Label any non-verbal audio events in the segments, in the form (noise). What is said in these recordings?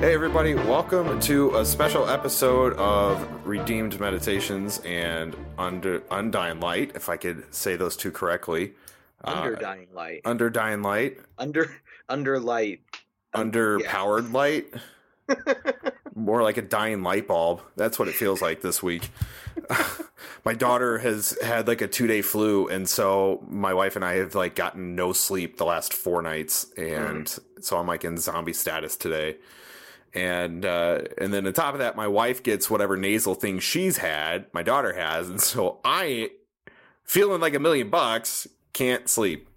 Hey, everybody, welcome to a special episode of Redeemed Meditations and Under, Undying Light, if I could say those two correctly. Uh, under dying light. Under Dying Light, Under under light. under yeah. powered (laughs) light, more like a dying light bulb. That's what it feels like this week. (laughs) my daughter has had like a two day flu, and so my wife and I have like gotten no sleep the last four nights, and mm. so I'm like in zombie status today. And uh, and then on top of that, my wife gets whatever nasal thing she's had, my daughter has, and so I, feeling like a million bucks, can't sleep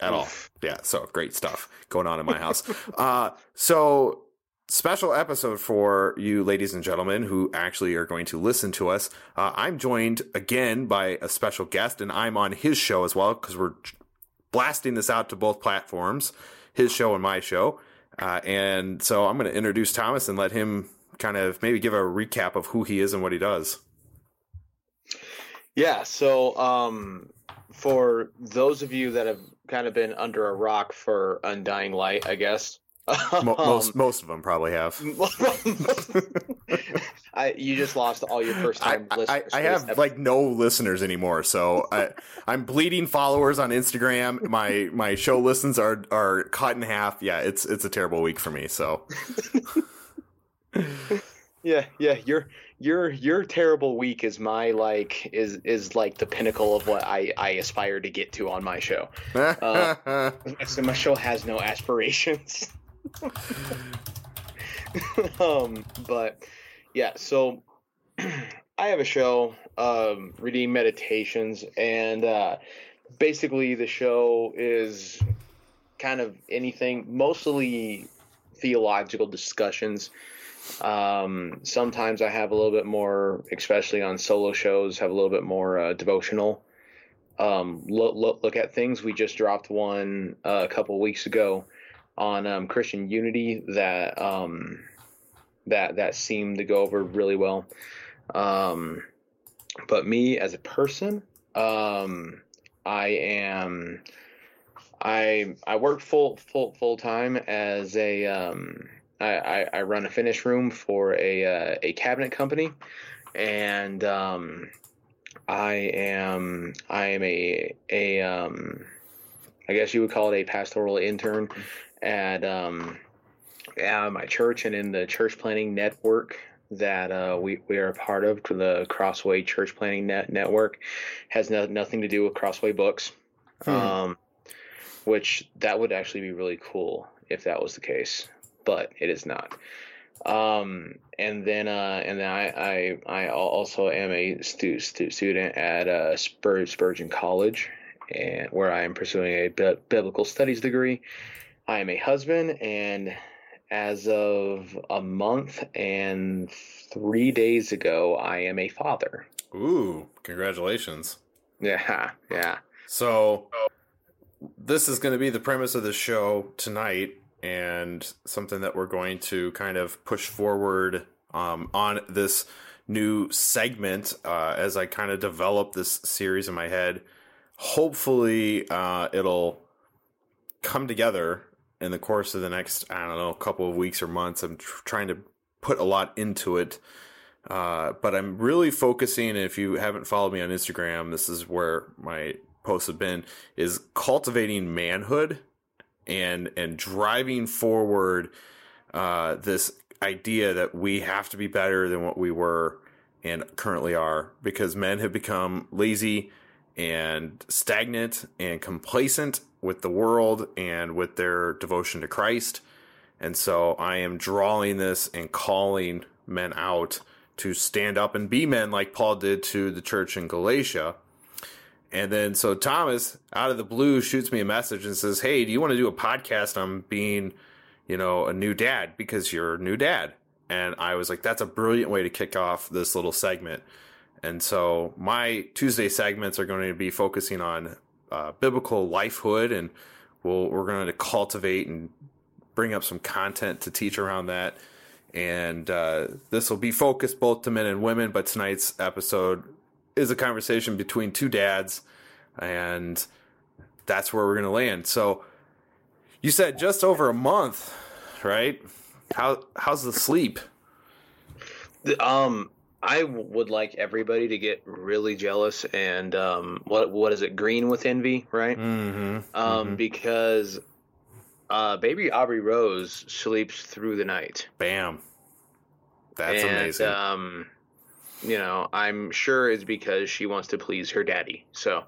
at all. Yeah, so great stuff going on in my house. (laughs) uh, so special episode for you, ladies and gentlemen, who actually are going to listen to us. Uh, I'm joined again by a special guest, and I'm on his show as well because we're blasting this out to both platforms, his show and my show. Uh, and so I'm going to introduce Thomas and let him kind of maybe give a recap of who he is and what he does. Yeah, so um for those of you that have kind of been under a rock for Undying Light, I guess. Mo- most um, most of them probably have. (laughs) I you just lost all your first time I, listeners. I this have like no listeners anymore, so I, I'm bleeding followers on Instagram. My my show listens are are cut in half. Yeah, it's it's a terrible week for me. So (laughs) Yeah, yeah, your your your terrible week is my like is is like the pinnacle of what I I aspire to get to on my show. (laughs) Uh, So my show has no aspirations. (laughs) um, but yeah, so (clears throat) I have a show, um, Redeem Meditations, and uh, basically the show is kind of anything, mostly theological discussions. Um, sometimes I have a little bit more, especially on solo shows, have a little bit more uh, devotional um, look, look look at things. We just dropped one uh, a couple weeks ago on um, Christian unity that um, that that seemed to go over really well. Um, but me as a person, um, I am I I work full full full time as a um, I, I, run a finish room for a uh, a cabinet company, and um, I am I am a a um I guess you would call it a pastoral intern at um at my church and in the church planting network that uh, we, we are a part of the Crossway Church Planting Net Network has no, nothing to do with Crossway Books, um, which that would actually be really cool if that was the case, but it is not. Um, and then uh, and then I, I I also am a stu- stu- student at uh, Spur- Spurgeon College, and where I am pursuing a bi- biblical studies degree. I am a husband, and as of a month and three days ago, I am a father. Ooh, congratulations. Yeah, (laughs) yeah. So, this is going to be the premise of the show tonight. and something that we're going to kind of push forward um, on this new segment uh, as I kind of develop this series in my head. Hopefully, uh, it'll come together in the course of the next, I don't know, couple of weeks or months. I'm tr- trying to put a lot into it. Uh, but I'm really focusing. If you haven't followed me on Instagram, this is where my posts have been: is cultivating manhood and and driving forward uh, this idea that we have to be better than what we were and currently are, because men have become lazy and stagnant and complacent with the world and with their devotion to Christ. And so I am drawing this and calling men out to stand up and be men like Paul did to the church in Galatia. And then so Thomas, out of the blue, shoots me a message and says, Hey, do you want to do a podcast on being, you know, a new dad because you're a new dad? And I was like, That's a brilliant way to kick off this little segment. And so my Tuesday segments are going to be focusing on uh, biblical lifehood, and we'll, we're going to cultivate and bring up some content to teach around that. And uh, this will be focused both to men and women, but tonight's episode is a conversation between two dads, and that's where we're going to land. So you said just over a month, right? How how's the sleep? Um, I would like everybody to get really jealous and um, what what is it? Green with envy, right? Mm-hmm. Um, mm-hmm. because uh, baby Aubrey Rose sleeps through the night. Bam. That's and, amazing. Um, you know, I'm sure it's because she wants to please her daddy. So,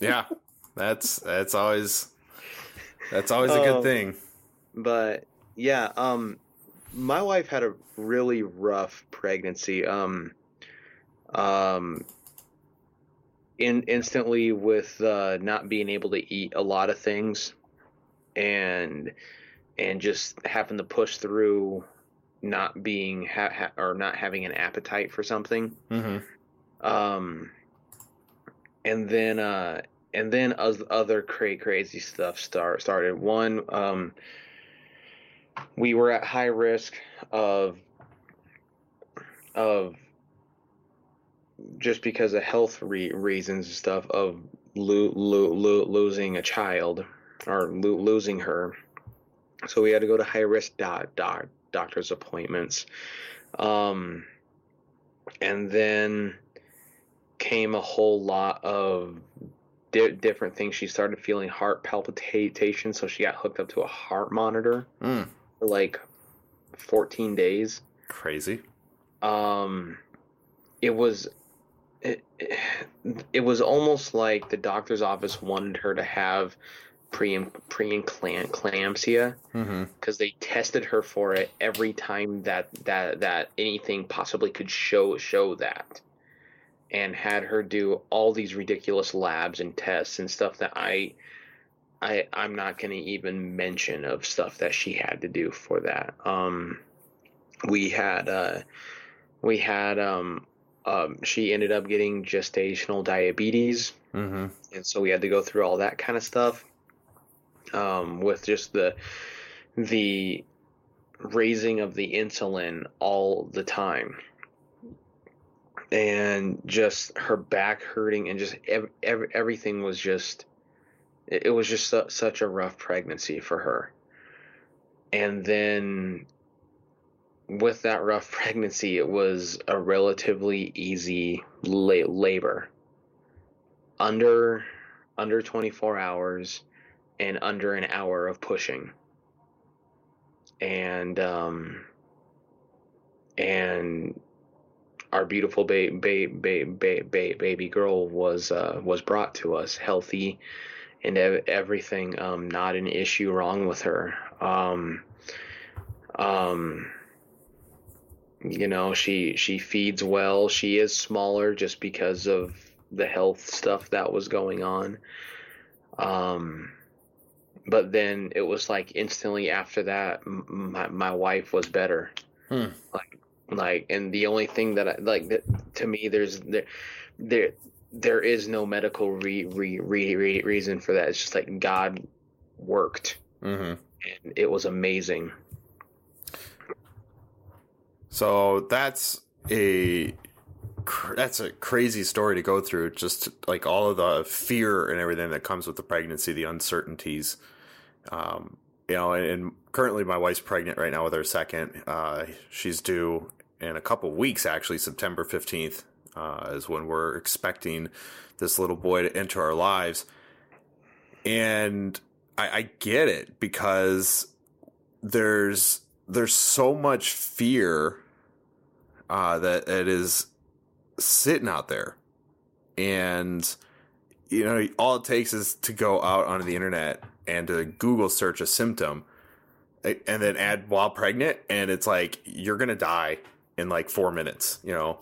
yeah, (laughs) that's that's always that's always a good Um, thing. but yeah, um, my wife had a really rough pregnancy. Um, um, in instantly with uh, not being able to eat a lot of things, and and just having to push through not being ha- ha- or not having an appetite for something. Mm-hmm. um and then uh and then oth- other cra- crazy stuff start started one um we were at high risk of of just because of health re- reasons and stuff of lo- lo- lo- losing a child or lo- losing her. So we had to go to high risk doc- doc- doctor's appointments. Um and then came a whole lot of di- different things. She started feeling heart palpitations, so she got hooked up to a heart monitor. Mm, for like 14 days. crazy. Um, it was it, it was almost like the doctor's office wanted her to have pre pre eclampsia Mm-hmm. because they tested her for it every time that that that anything possibly could show show that and had her do all these ridiculous labs and tests and stuff that I I I'm not going to even mention of stuff that she had to do for that. Um we had uh we had um um she ended up getting gestational diabetes. Mm-hmm. and so we had to go through all that kind of stuff um, with just the the raising of the insulin all the time. And just her back hurting and just ev- ev- everything was just it, it was just su- such a rough pregnancy for her. And then with that rough (laughs) pregnancy it was a relatively easy la- labor. Under under 24 hours and under an hour of pushing. And um and our beautiful ba- ba- ba- ba- ba- baby girl was uh, was brought to us healthy and everything um not an issue wrong with her. Um um you know she she feeds well. She is smaller just because of the health stuff that was going on. Um but then it was like instantly after that my, my wife was better. Hmm. like like and the only thing that I like that to me there's there there there is no medical re, re, re, re, reason for that it's just like God worked Mm-hmm. and it was amazing. So that's a that's a crazy story to go through. Just like all of the fear and everything that comes with the pregnancy, the uncertainties. Um, you know, and, and currently my wife's pregnant right now with her second. Uh, she's due in a couple weeks, actually, September fifteenth uh, is when we're expecting this little boy to enter our lives. And I, I get it because there's there's so much fear uh, that it is sitting out there, and you know all it takes is to go out onto the internet and to Google search a symptom, and then add while pregnant, and it's like you're gonna die in like four minutes. You know,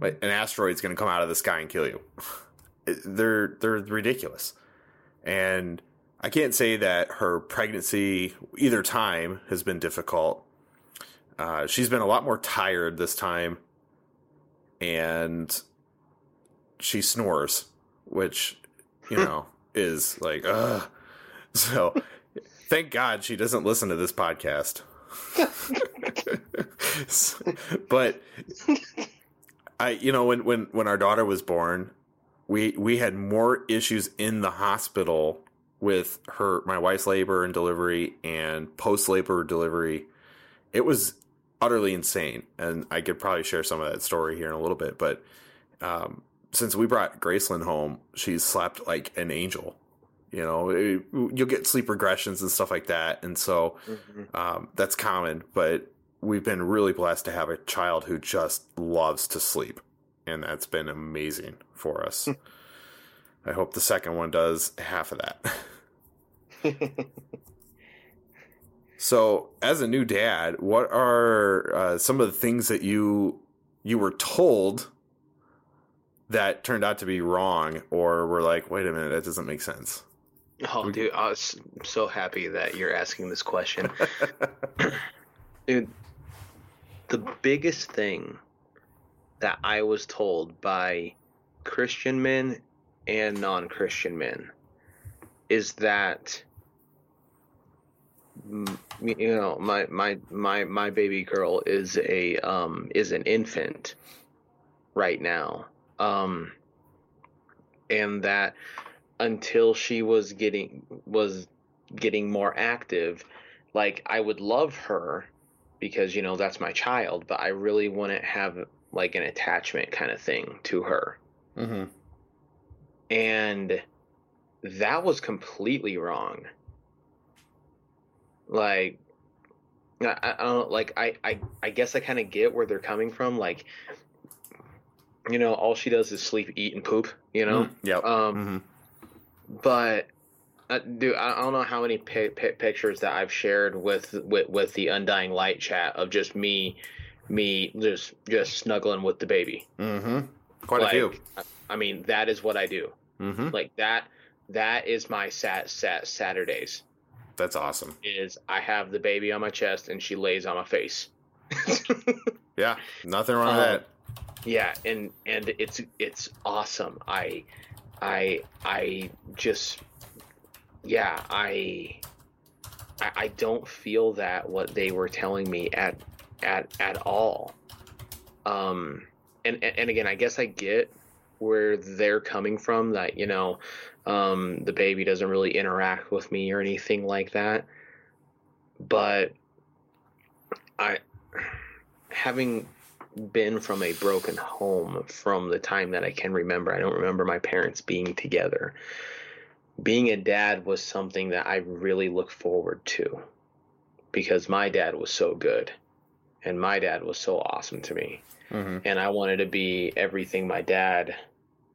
like an asteroid's gonna come out of the sky and kill you. (laughs) They're they're ridiculous, and I can't say that her pregnancy either time has been difficult. Uh, she's been a lot more tired this time, and she snores, which you know (laughs) is like, ugh. So, thank God she doesn't listen to this podcast. (laughs) but I, you know, when when when our daughter was born, we we had more issues in the hospital with her my wife's labor and delivery and post labor delivery. It was utterly insane and i could probably share some of that story here in a little bit but um, since we brought graceland home she's slept like an angel you know? It, you'll get sleep regressions and stuff like that and so um, that's common but we've been really blessed to have a child who just loves to sleep and that's been amazing for us I hope the second one does half of that. (laughs) so, as a new dad, what are uh, some of the things that you you were told that turned out to be wrong, or were like, "Wait a minute, that doesn't make sense"? Oh, dude, I was so happy that you're asking this question. (laughs) dude, the biggest thing that I was told by Christian men and non Christian men is that you know my my my my baby girl is a um is an infant right now. Um and that until she was getting was getting more active like I would love her because you know that's my child but I really wouldn't have like an attachment kind of thing to her Mm-hmm. and that was completely wrong like I, I don't like I I, I guess I kind of get where they're coming from like you know all she does is sleep eat and poop you know yeah. um Mhm. but uh, dude I don't know how many pi- pi- pictures that I've shared with with with the undying light chat of just me me just just snuggling with the baby Mm-hmm. Quite like, a few. I- mean that is what I do Mm-hmm. like that that is my sat sat saturdays That's awesome. is i have the baby on my chest and she lays on my face (laughs) Yeah, nothing wrong with Um, that. yeah and and it's it's awesome i i i just yeah i i, I don't feel that what they were telling me at at at all um and and again i guess i get where they're coming from that you know um the baby doesn't really interact with me or anything like that but i having been from a broken home from the time that I can remember. I don't remember my parents being together. Being a dad was something that I really look forward to because my dad was so good and my dad was so awesome to me. Mm-hmm. And I wanted to be everything my dad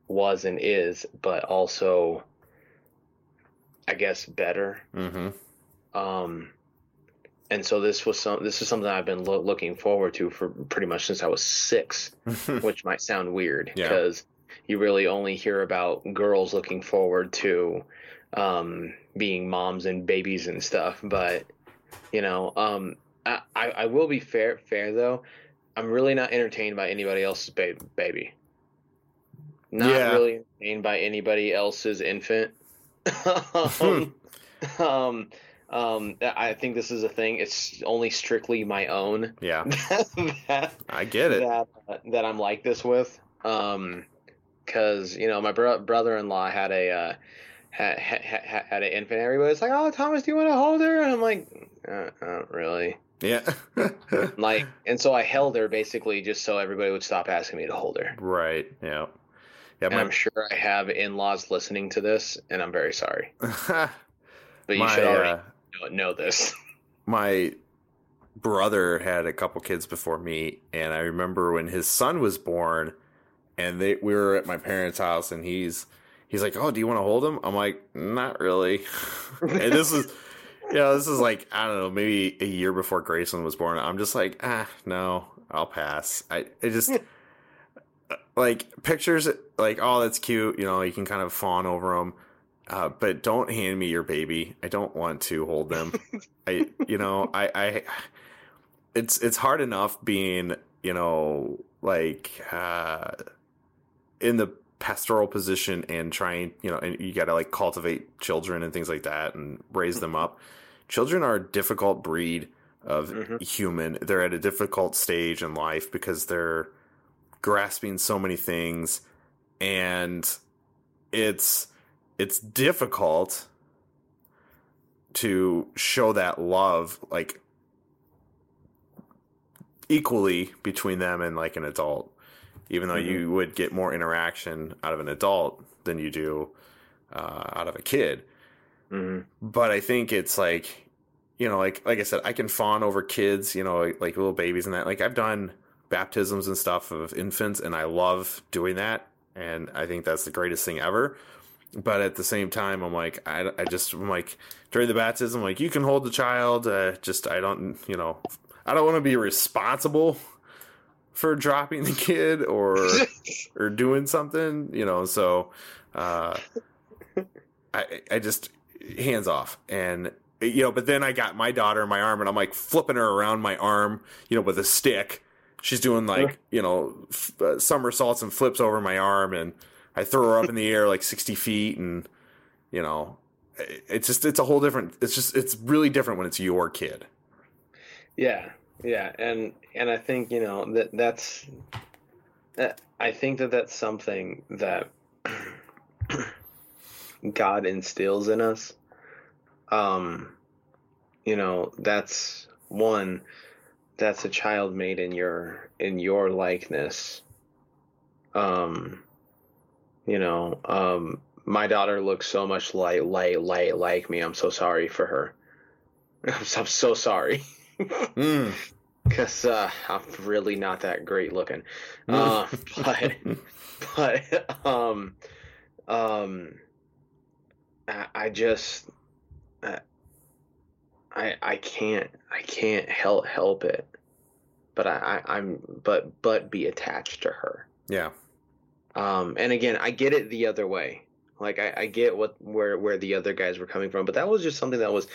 was and is, but also, I guess, better Mm-hmm. um and so this was some this is something I've been lo- looking forward to for pretty much since I was 6 (laughs) which might sound weird Yeah. You really only hear about girls looking forward to um being moms and babies and stuff but you know um I, I I will be fair fair though I'm really not entertained by anybody else's ba- baby not Yeah. really entertained by anybody else's infant (laughs) um, (laughs) um Um, I think this is a thing. It's only strictly my own. Yeah, (laughs) that, I get it. that that I'm like this with. Um, because you know my bro- brother-in-law had a uh, had, had had an infant. Everybody's like, "Oh, Thomas, do you want to hold her?" And I'm like, uh, "Not really." Yeah. (laughs) Like, and so I held her basically just so everybody would stop asking me to hold her. right. Yeah. Yeah. And My, I'm sure I have in-laws listening to this, and I'm very sorry. (laughs) But you my, should already uh, know this. (laughs) my brother had a couple kids before me, and I remember when his son was born, and they we were at my parents' house, and he's he's like, "Oh, do you want to hold him?" I'm like, "Not really." (laughs) and this is, you know, this is like I don't know, maybe a year before Grayson was born. I'm just like, ah, no, I'll pass. I it just like pictures, like, oh, that's cute. You know, you can kind of fawn over them. Uh, but don't hand me your baby. I don't want to hold them. I, you know, I, I, it's it's hard enough being, you know, like uh, in the pastoral position and trying, you know, and you got to like cultivate children and things like that and raise them up. Children are a difficult breed of Mhm. human. They're at a difficult stage in life because they're grasping so many things, and it's it's difficult to show that love like equally between them and like an adult even though Mhm. you would get more interaction out of an adult than you do uh, out of a kid. Hmm but i think it's like you know like like i said i can fawn over kids you know like, like little babies and that. Like i've done baptisms and stuff of infants and i love doing that and i think that's the greatest thing ever. But at the same time i'm like i, I just i'm like during the baptism like you can hold the child uh, just i don't you know i don't want to be responsible for dropping the kid or (laughs) or doing something you know so uh i i just hands off. And you know but then i got my daughter in my arm and i'm like flipping her around my arm you know with a stick. She's doing like you know f- uh, somersaults and flips over my arm and i throw her up in the air like 60 feet and you know it's just it's a whole different it's just it's really different when it's your kid. Yeah, yeah, and and I think you know that that's. that- I think that that's something that (clears throat) God instills in us. Um, you know, that's one. That's a child made in your in your likeness. Um, you know, um, my daughter looks so much like like like like me. I'm so sorry for her. (laughs) I'm so, I'm so sorry. (laughs) mm. because uh, I'm really not that great looking. Uh, (laughs) but but um um I, I just I, I I can't I can't help help it. But I, I I'm but but be attached to her. yeah Um, and again, I get it the other way. Like I, I get what where where the other guys were coming from, but that was just something that was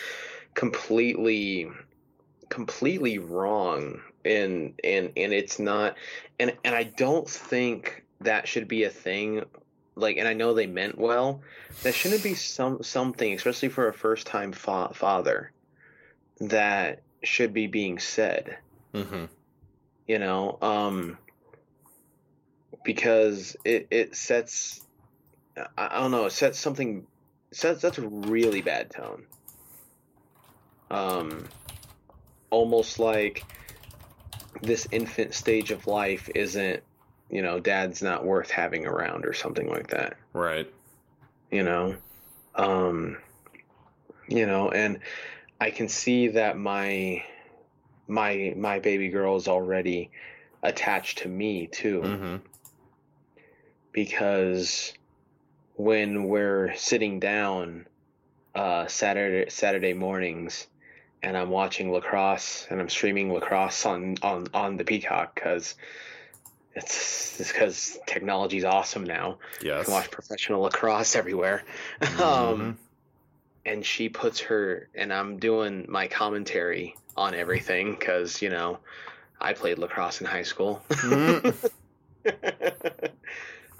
completely completely wrong and and and it's not and and I don't think that should be a thing like and I know they meant well. That shouldn't be some something especially for a first time fa- father that should be being said. Hmm you know um because it it sets i, I don't know it sets something sets that's a really bad tone. Um almost like this infant stage of life isn't you know dad's not worth having around or something like that. Right. You know? Um you know and i can see that my my my baby girl is already attached to me too. Hmm because when we're sitting down uh saturday saturday mornings and i'm watching lacrosse and i'm streaming lacrosse on on on the peacock because it's because technology's awesome now you can watch professional lacrosse everywhere. (laughs) Um, and she puts her, and I'm doing my commentary on everything because, you know, I played lacrosse in high school. Mhm. (laughs)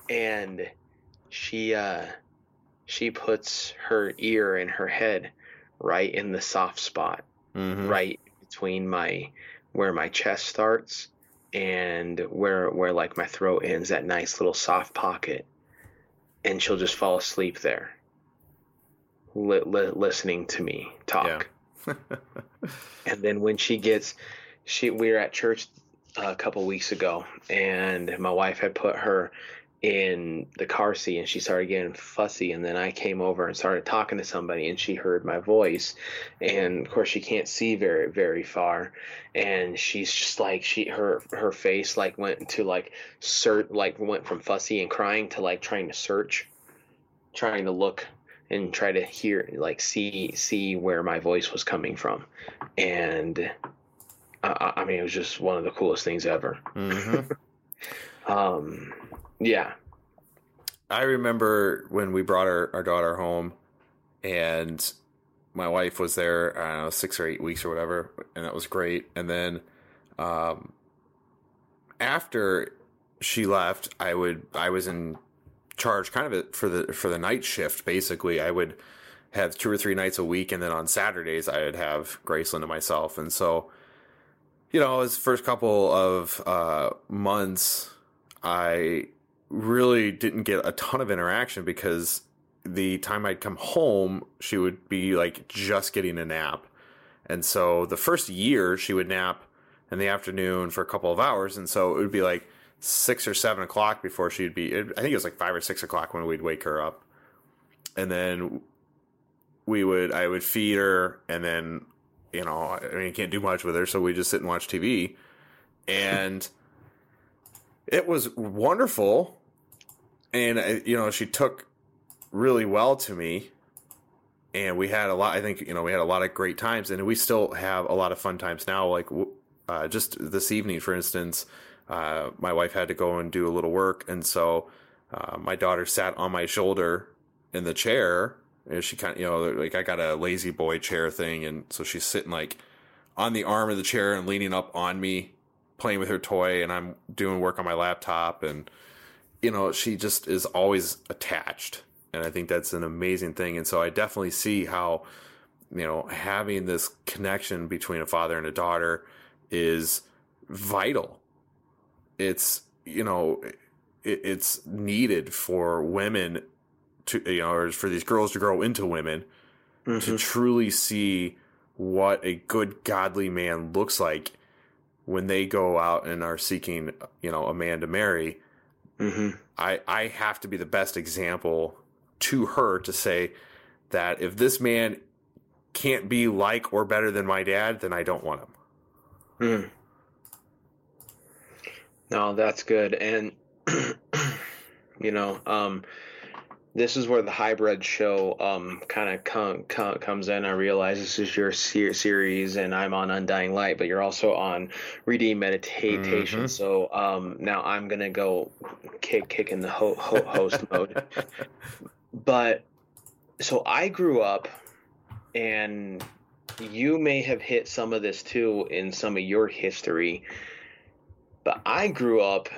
and she, uh, she puts her ear in her head right in the soft spot, Mhm. right between my where my chest starts and where where like my throat ends, that nice little soft pocket, and she'll just fall asleep there, li- li- listening to me talk. (laughs) And then when she gets, she we were at church a couple weeks ago, and my wife had put her in the car seat, and she started getting fussy. And then I came over and started talking to somebody, and she heard my voice, and of course she can't see very very far, and she's just like she her her face like went to like search like went from fussy and crying to like trying to search, trying to look and try to hear like see see where my voice was coming from and I, I mean it was just one of the coolest things ever Mhm. (laughs) um yeah I remember when we brought our, our daughter home and my wife was there, I don't know, six or eight weeks or whatever, and that was great. And then um, after she left, I would I was in charge kind of for the for the night shift basically. I would have two or three nights a week and then on Saturdays I would have Graceland to myself. And so you know, as first couple of uh, months I really didn't get a ton of interaction because the time I'd come home, she would be like just getting a nap. And so the first year, she would nap in the afternoon for a couple of hours. And so it would be like six or seven o'clock before she'd be, I think it was like five or six o'clock when we'd wake her up. And then we would, I would feed her and then, you know, I mean, you can't do much with her. So we just sit and watch TV. And it was wonderful. And uh, you know she took really well to me. And we had a lot i think you know we had a lot of great times. And we still have a lot of fun times now. Like uh, just this evening for instance uh, my wife had to go and do a little work. And so uh, my daughter sat on my shoulder in the chair. And she kind of you know like i got a lazy boy chair thing. And so she's sitting like on the arm of the chair and leaning up on me playing with her toy and i'm doing work on my laptop and you know, she just is always attached. And I think that's an amazing thing. And so I definitely see how, you know, having this connection between a father and a daughter is vital. It's, you know, it, it's needed for women to, you know, or for these girls to grow into women to mm-hmm. truly see what a good, godly man looks like when they go out and are seeking, you know, a man to marry hmm I, I have to be the best example to her to say that if this man can't be like or better than my dad, then I don't want him. Mm. No, that's good. And (clears throat) you know, um this is where the hybrid show um kind of com- com- comes in. I realize this is your ser- series and I'm on Undying Light, but you're also on Redeem Meditation. Mhm. So um now I'm going to go kick kick in the ho- ho- host (laughs) mode. But so I grew up and you may have hit some of this too in some of your history, but I grew up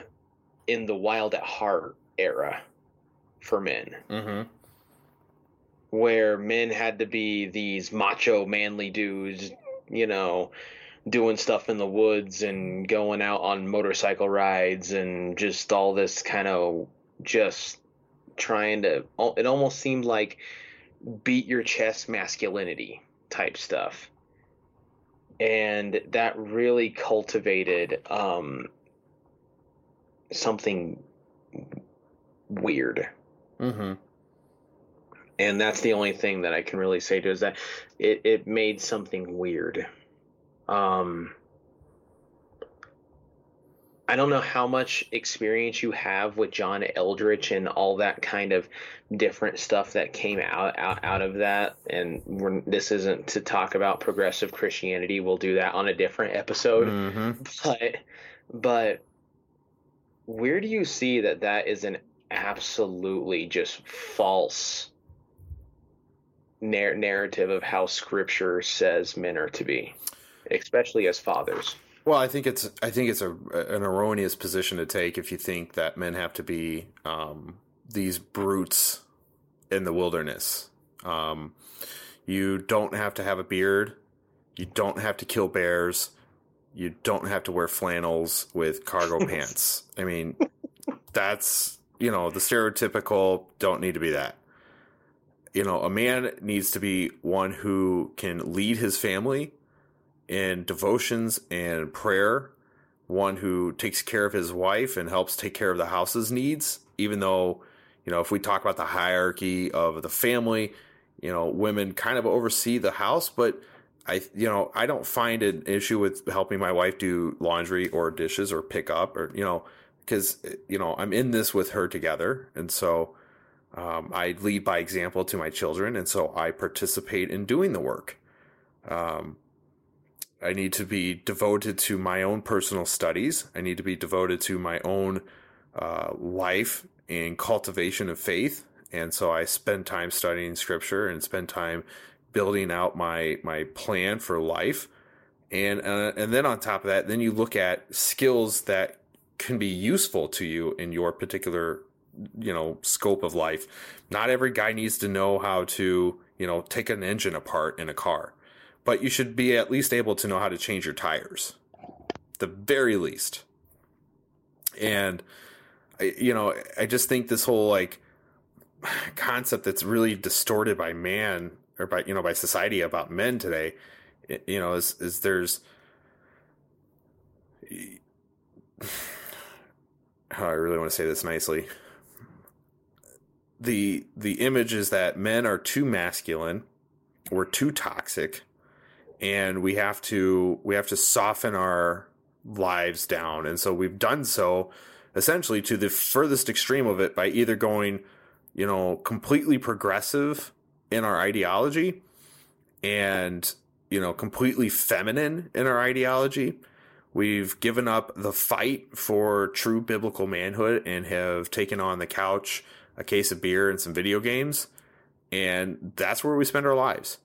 in the wild at heart era for men, Mm-hmm. where men had to be these macho, manly dudes, you know, doing stuff in the woods and going out on motorcycle rides and just all this kind of just trying to, it almost seemed like beat your chest masculinity type stuff. And that really cultivated um, something weird. Mm-hmm. And that's the only thing that I can really say to is that it, it made something weird. Um, I don't know how much experience you have with John Eldredge and all that kind of different stuff that came out out, out of that. And we're, this isn't to talk about progressive Christianity. We'll do that on a different episode. Mm-hmm. But but where do you see that that is an absolutely just false nar- narrative of how Scripture says men are to be, especially as fathers? Well, I think it's I think it's a an erroneous position to take if you think that men have to be um, these brutes in the wilderness. Um, You don't have to have a beard. You don't have to kill bears. You don't have to wear flannels with cargo (laughs) pants. I mean, that's, you know, the stereotypical don't need to be that. You know, a man needs to be one who can lead his family in devotions and prayer, one who takes care of his wife and helps take care of the house's needs, even though, you know, if we talk about the hierarchy of the family, you know, women kind of oversee the house, but I, you know, I don't find an issue with helping my wife do laundry or dishes or pick up or, you know, because, you know, I'm in this with her together. And so um, I lead by example to my children. And so I participate in doing the work. Um, I need to be devoted to my own personal studies. I need to be devoted to my own uh, life and cultivation of faith. And so I spend time studying scripture and spend time building out my my plan for life. And uh, and then on top of that, then you look at skills that can be useful to you in your particular you know scope of life. Not every guy needs to know how to you know take an engine apart in a car, but you should be at least able to know how to change your tires, the very least. And you know, I just think this whole like (sighs) concept that's really distorted by man or by you know by society about men today you know is is there's how I really want to say this nicely. The the image is that men are too masculine we're too toxic and we have to we have to soften our lives down. And so we've done so essentially to the furthest extreme of it by either going you know completely progressive in our ideology and you know completely feminine in our ideology we've given up the fight for true biblical manhood and have taken on the couch a case of beer and some video games. And that's where we spend our lives.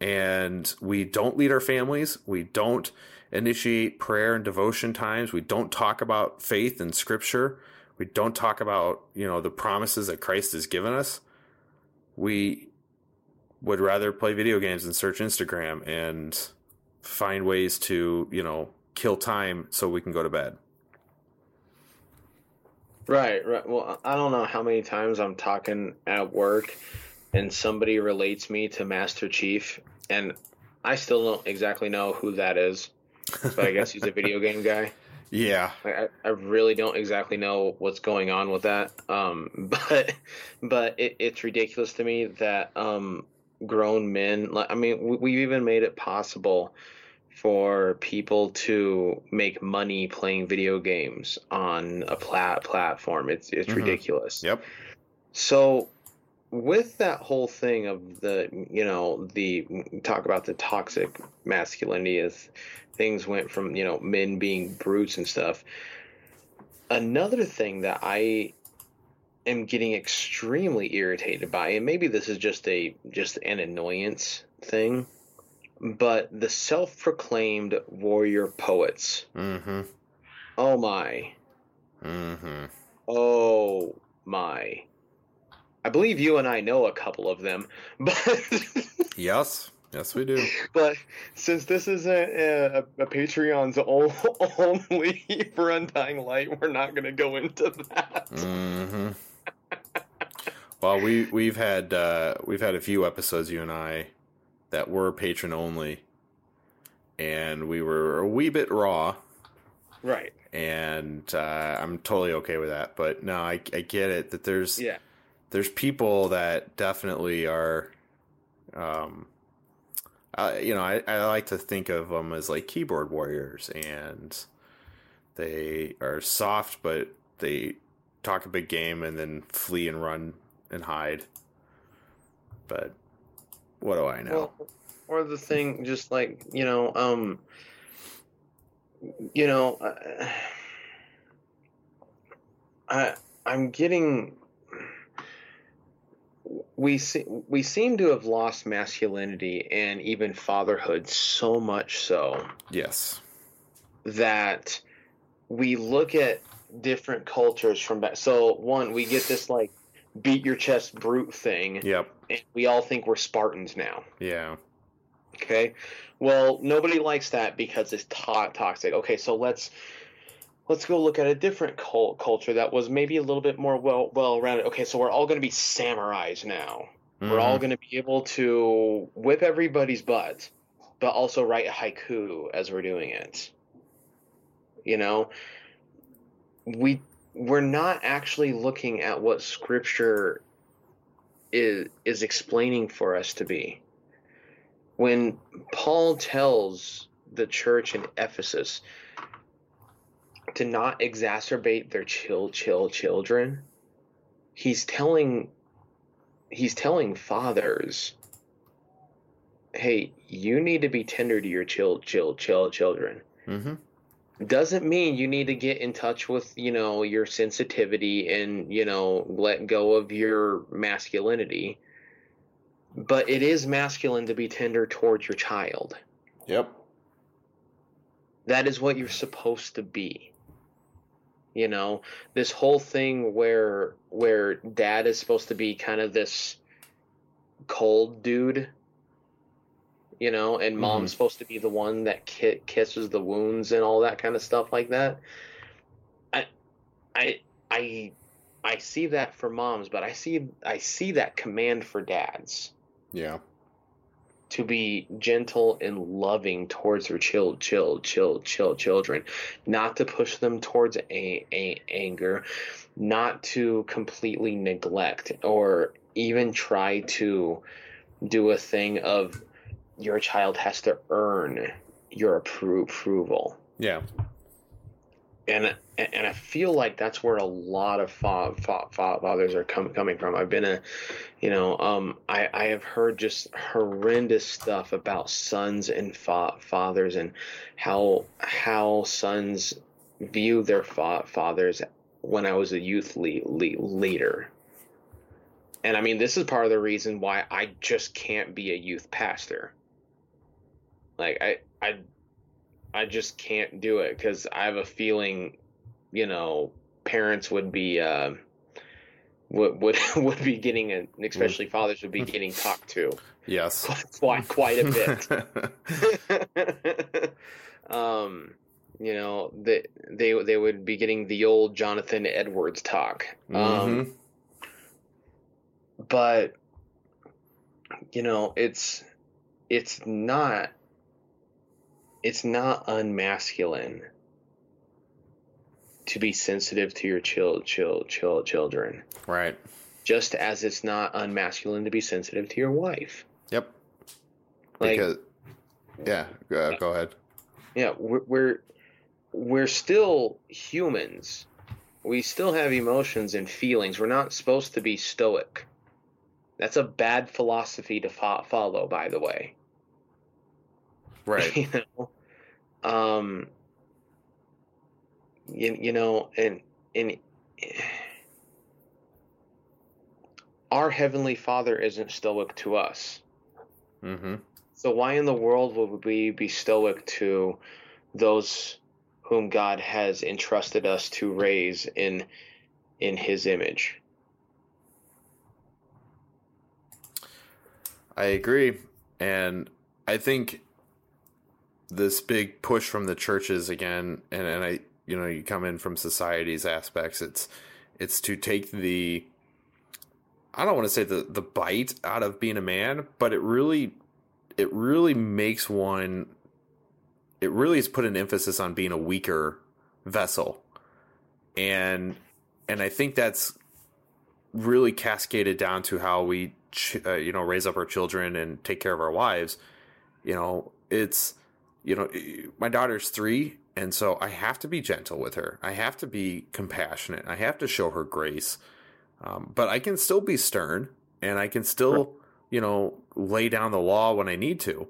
And we don't lead our families. We don't initiate prayer and devotion times. We don't talk about faith and scripture. We don't talk about you know the promises that christ has given us. We would rather play video games and search Instagram and find ways to, you know, kill time so we can go to bed. Right, right. Well, I don't know how many times I'm talking at work and somebody relates me to Master Chief and I still don't exactly know who that is. But I guess he's a video (laughs) game guy. Yeah. I, I really don't exactly know what's going on with that. Um, (laughs) but but it, it's ridiculous to me that um, grown men. I mean, we've even made it possible for people to make money playing video games on a plat platform. It's it's mm-hmm. ridiculous. Yep. So with that whole thing of the you know the talk about the toxic masculinity as things went from you know men being brutes and stuff another thing that i am getting extremely irritated by, and maybe this is just a just an annoyance thing, but the self-proclaimed warrior poets. Mm-hmm. Oh my. Mm-hmm. Oh my. I believe you and I know a couple of them, (laughs) but yes, yes, we do. But since this is a, a, a Patreon's (laughs) only (laughs) for Undying Light, we're not going to go into that. Mm-hmm. Well, we we've had uh, we've had a few episodes you and I that were patron only, and we were a wee bit raw, right? And uh, I'm totally okay with that. But no, I I get it that there's yeah there's people that definitely are, um, I, you know I I like to think of them as like keyboard warriors, and they are soft, but they talk a big game and then flee and run and hide. But what do I know? Well, or the thing, just like you know, um, you know, uh, (sighs) I I'm getting. We see, we seem to have lost masculinity and even fatherhood so much so. Yes. That we look at different cultures from back. So one, we get this like beat your chest brute thing. Yep. And we all think we're Spartans now. Yeah. Okay. Well, nobody likes that because it's to- toxic. Okay, so let's let's go look at a different cult culture that was maybe a little bit more well well rounded. Okay, so we're all going to be samurais now. We're all Mhm. going to be able to whip everybody's butt, but also write a haiku as we're doing it. You know, we we're not actually looking at what scripture is is explaining for us to be. When Paul tells the church in Ephesus to not exacerbate their chill chill children, he's telling he's telling fathers hey you need to be tender to your chill chill chill children Mhm. Doesn't mean you need to get in touch with you know your sensitivity and you know let go of your masculinity. But it is masculine to be tender towards your child. Yep. that is what you're supposed to be. You know this whole thing where where dad is supposed to be kind of this cold dude you know and mom's mm-hmm. supposed to be the one that ki- kisses the wounds and all that kind of stuff like that. I i i i see that for moms but i see i see that command for dads. Yeah. to be gentle and loving towards their chill, chill, chill, chill children, not to push them towards a, a anger, not to completely neglect or even try to do a thing of your child has to earn your appro- approval. Yeah. And and I feel like that's where a lot of fa- fa- fa- fathers are com- coming from. I've been a, you know, um, I I have heard just horrendous stuff about sons and fa- fathers and how how sons view their fa- fathers when I was a youth le- le- leader. And I mean, this is part of the reason why I just can't be a youth pastor. Like I I I just can't do it because I have a feeling, you know, parents would be uh, would would (laughs) would be getting, a, especially fathers would be getting talked to (laughs) Yes. (laughs) quite quite a bit. um, you know, they they they would be getting the old Jonathan Edwards talk. Um, Mhm. but you know it's it's not it's not unmasculine to be sensitive to your chill chill chill children Right. just as it's not unmasculine to be sensitive to your wife Yep. like Because yeah, uh, go ahead. yeah we're, we're we're still humans we still have emotions and feelings we're not supposed to be stoic that's a bad philosophy to fo- follow by the way Right. (laughs) you know um you, you know and and (sighs) our heavenly father isn't stoic to us Mm-hmm. so why in the world would we be stoic to those whom god has entrusted us to raise in in his image I agree. And I think this big push from the churches again, and, and I, you know, you come in from society's aspects, it's, it's to take the, I don't want to say the, the bite out of being a man, but it really, it really makes one, it really has put an emphasis on being a weaker vessel. And, and I think that's really cascaded down to how we uh, you know raise up our children and take care of our wives you know it's you know my daughter's 3 and so I have to be gentle with her. I have to be compassionate. I have to show her grace. Um, but I can still be stern and I can still you know lay down the law when I need to.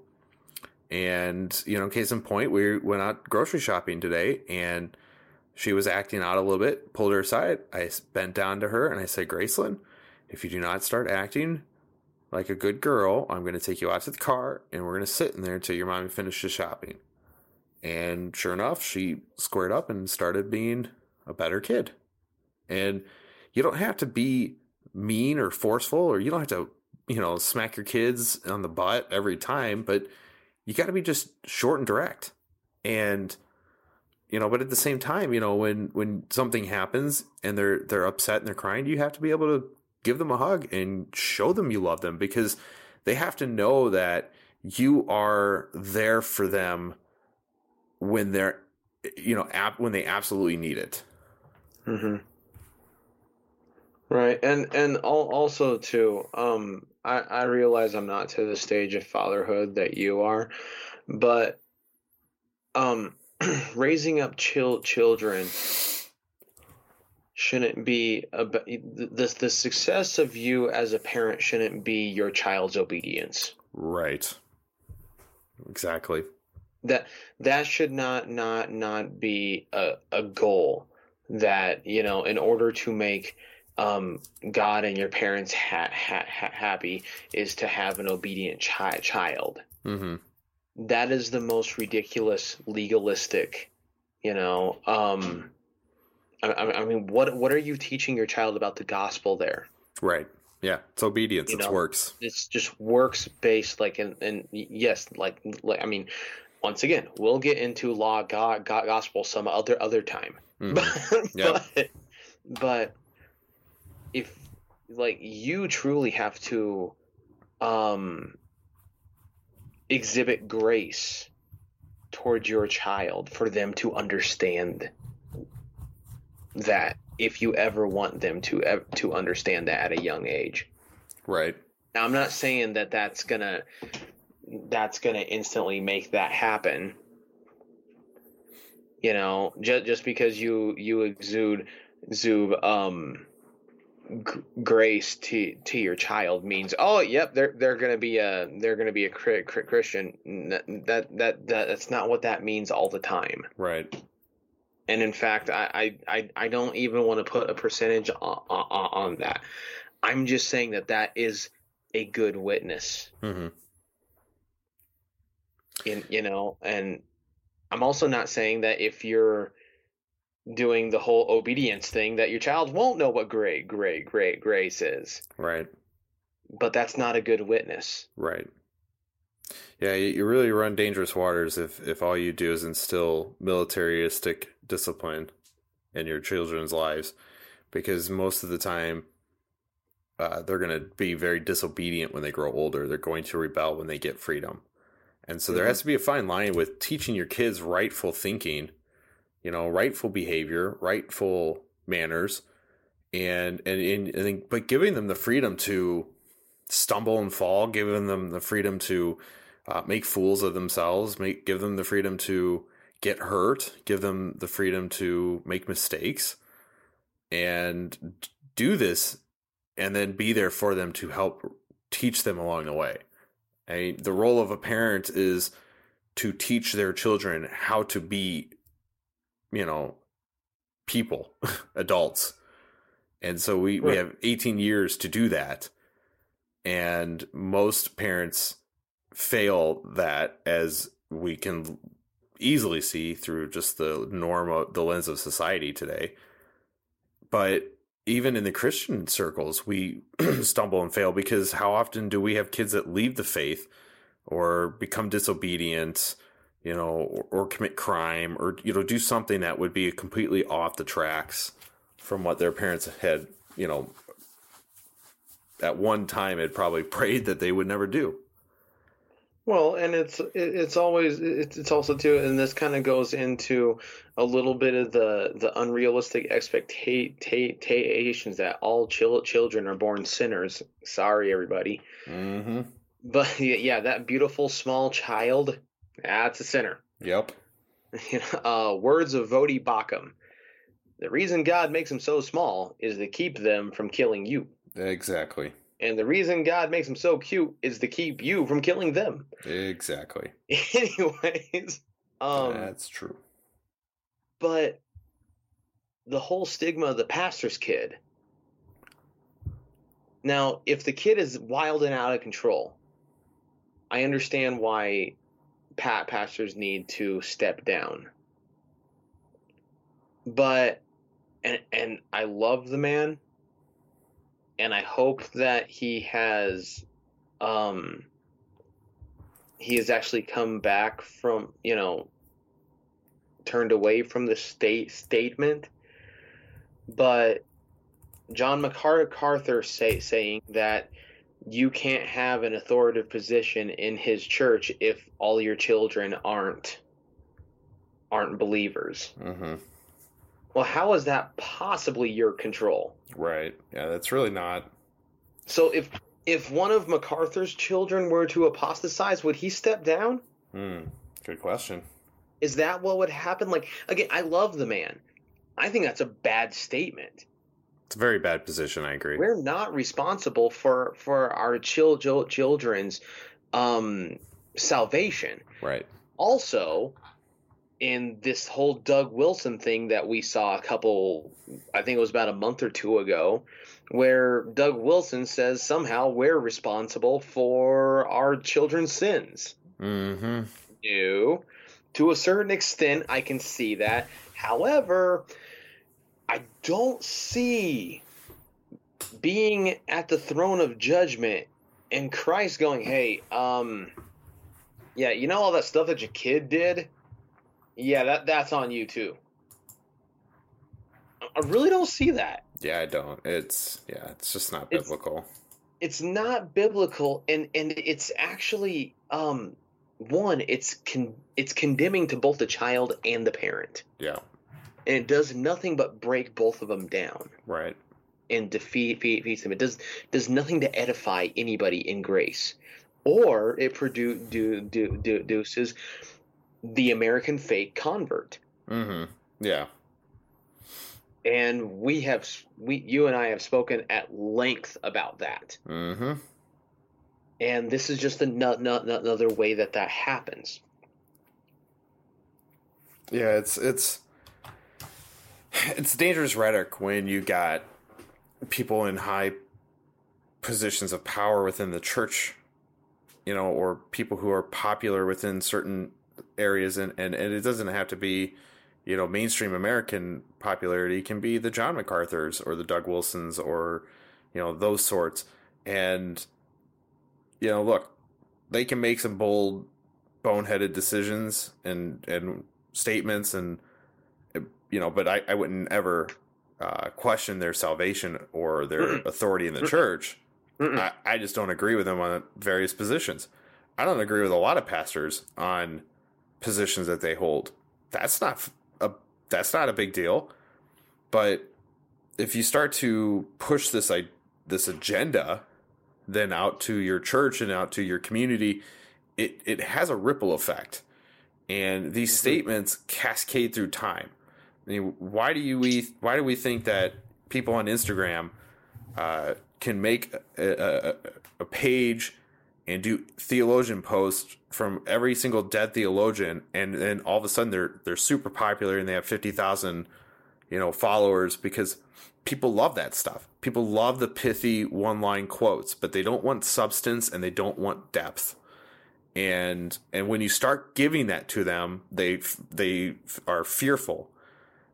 And you know case in point we went out grocery shopping today and she was acting out a little bit, pulled her aside. I bent down to her and I said, "Gracelyn, if you do not start acting like a good girl, I'm going to take you out to the car and we're going to sit in there until your mommy finishes shopping. And sure enough, she squared up and started being a better kid. And you don't have to be mean or forceful or you don't have to you know, smack your kids on the butt every time, but you got to be just short and direct. And you know, but at the same time, you know, when when something happens and they're they're upset and they're crying, you have to be able to give them a hug and show them you love them because they have to know that you are there for them when they're you know, ap- when they absolutely need it. Mm-hmm. Right, and and also too, um, I I realize I'm not to the stage of fatherhood that you are, but um, (clears throat) raising up chil- children shouldn't be about the the success of you as a parent shouldn't be your child's obedience. Right. Exactly. That that should not not not be a, a goal that you know in order to make um, God and your parents ha- ha- ha- happy is to have an obedient chi- child. Mm-hmm. That is the most ridiculous, legalistic. You know, um, I, I, mean, what what are you teaching your child about the gospel there? Right. Yeah, it's obedience. It works. It's just works based. Like, and and yes, like, like I mean, once again, we'll get into law, God, God gospel some other other time. Mm-hmm. (laughs) but, but but if like you truly have to um exhibit grace towards your child for them to understand that if you ever want them to to understand that at a young age. Right. Now I'm not saying that that's going to that's going to instantly make that happen. You know, just just because you you exude exude um g- grace to to your child means oh yep they're they're gonna be a they're gonna be a Christian that, that that that's not what that means all the time right and in fact I I I don't even want to put a percentage on, on, on that I'm just saying that that is a good witness mm-hmm. in you know and I'm also not saying that if you're doing the whole obedience thing that your child won't know what great, great, great grace is. Right. But that's not a good witness. Right. Yeah, you really run dangerous waters if if all you do is instill militaristic discipline in your children's lives, because most of the time uh, they're going to be very disobedient when they grow older. They're going to rebel when they get freedom, and so mm-hmm. there has to be a fine line with teaching your kids rightful thinking you know, rightful behavior, rightful manners, and and, and, and but giving them the freedom to stumble and fall, giving them the freedom to uh, make fools of themselves, make give them the freedom to get hurt, give them the freedom to make mistakes, and do this, and then be there for them to help teach them along the way. I mean, the role of a parent is to teach their children how to be you know, people, (laughs) adults. And so we, right. we have 18 years to do that. And most parents fail that as we can easily see through just the norm of the lens of society today. But even in the Christian circles, we (clears throat) stumble and fail because how often do we have kids that leave the faith or become disobedient you know, or, or, commit crime or, you know, do something that would be completely off the tracks from what their parents had, you know, at one time had probably (laughs) prayed that they would never do. Well, and it's it's always it's also too, and this kind of goes into a little bit of the the unrealistic expectations that all children are born sinners. Sorry, everybody. Mm-hmm. But (laughs) yeah, that beautiful small child that's a sinner. Yep. (laughs) uh, words of Voddie Baucham. The reason God makes them so small is to keep them from killing you. Exactly. And the reason God makes them so cute is to keep you from killing them. Exactly. (laughs) Anyways, um, that's true. But the whole stigma of the pastor's kid. Now, if the kid is wild and out of control, I understand why pat pastors need to step down. But and and I love the man and I hope that he has um, he has actually come back from, you know, turned away from the state statement. But John MacArthur say, saying that you can't have an authoritative position in his church if all your children aren't aren't believers. Mm-hmm. Well, how is that possibly your control? Right. Yeah, that's really not. So if if one of MacArthur's children were to apostatize, would he step down? Hmm. Good question. Is that what would happen? Like again, I love the man. I think that's a bad statement. It's a very bad position. I agree. We're not responsible for for our chil- chil- children's um, salvation. Right. Also, in this whole Doug Wilson thing that we saw a couple, I think it was about a month or two ago, where Doug Wilson says somehow we're responsible for our children's sins. Mm-hmm. No. To a certain extent, I can see that. However, I don't see being at the throne of judgment and Christ going, hey, um, yeah, you know all that stuff that your kid did? Yeah, that that's on you too. I really don't see that. Yeah, I don't. It's yeah, it's just not It's- biblical. It's not biblical, and and it's actually um one. It's con- it's condemning to both the child and the parent, yeah. and it does nothing but break both of them down Right. and defeat defeats them. It does does nothing to edify anybody in grace, or it produ- do, do, do, produces the American fake convert. Mm-hmm. Yeah. and we have we you and I have spoken at length about that. Mm-hmm. And this is just ano- ano- another way that that happens. Yeah, it's it's it's dangerous rhetoric when you got people in high positions of power within the church, you know, or people who are popular within certain areas and, and, and it doesn't have to be, you know, mainstream American popularity. It can be the John MacArthur's or the Doug Wilsons or, you know, those sorts. And you know, look, they can make some bold boneheaded decisions and and statements and you know but i, I wouldn't ever uh, question their salvation or their Mm-mm. authority in the Mm-mm. church Mm-mm. I, I just don't agree with them on various positions i don't agree with a lot of pastors on positions that they hold that's not a that's not a big deal. But if you start to push this i this agenda then out to your church and out to your community it it has a ripple effect. And these statements cascade through time. I mean, why do you we why do we think that people on Instagram uh, can make a, a, a page and do theologian posts from every single dead theologian, and then all of a sudden they're they're super popular and they have fifty thousand you know followers because people love that stuff. People love the pithy one line quotes, but they don't want substance and they don't want depth. And and when you start giving that to them they they are fearful.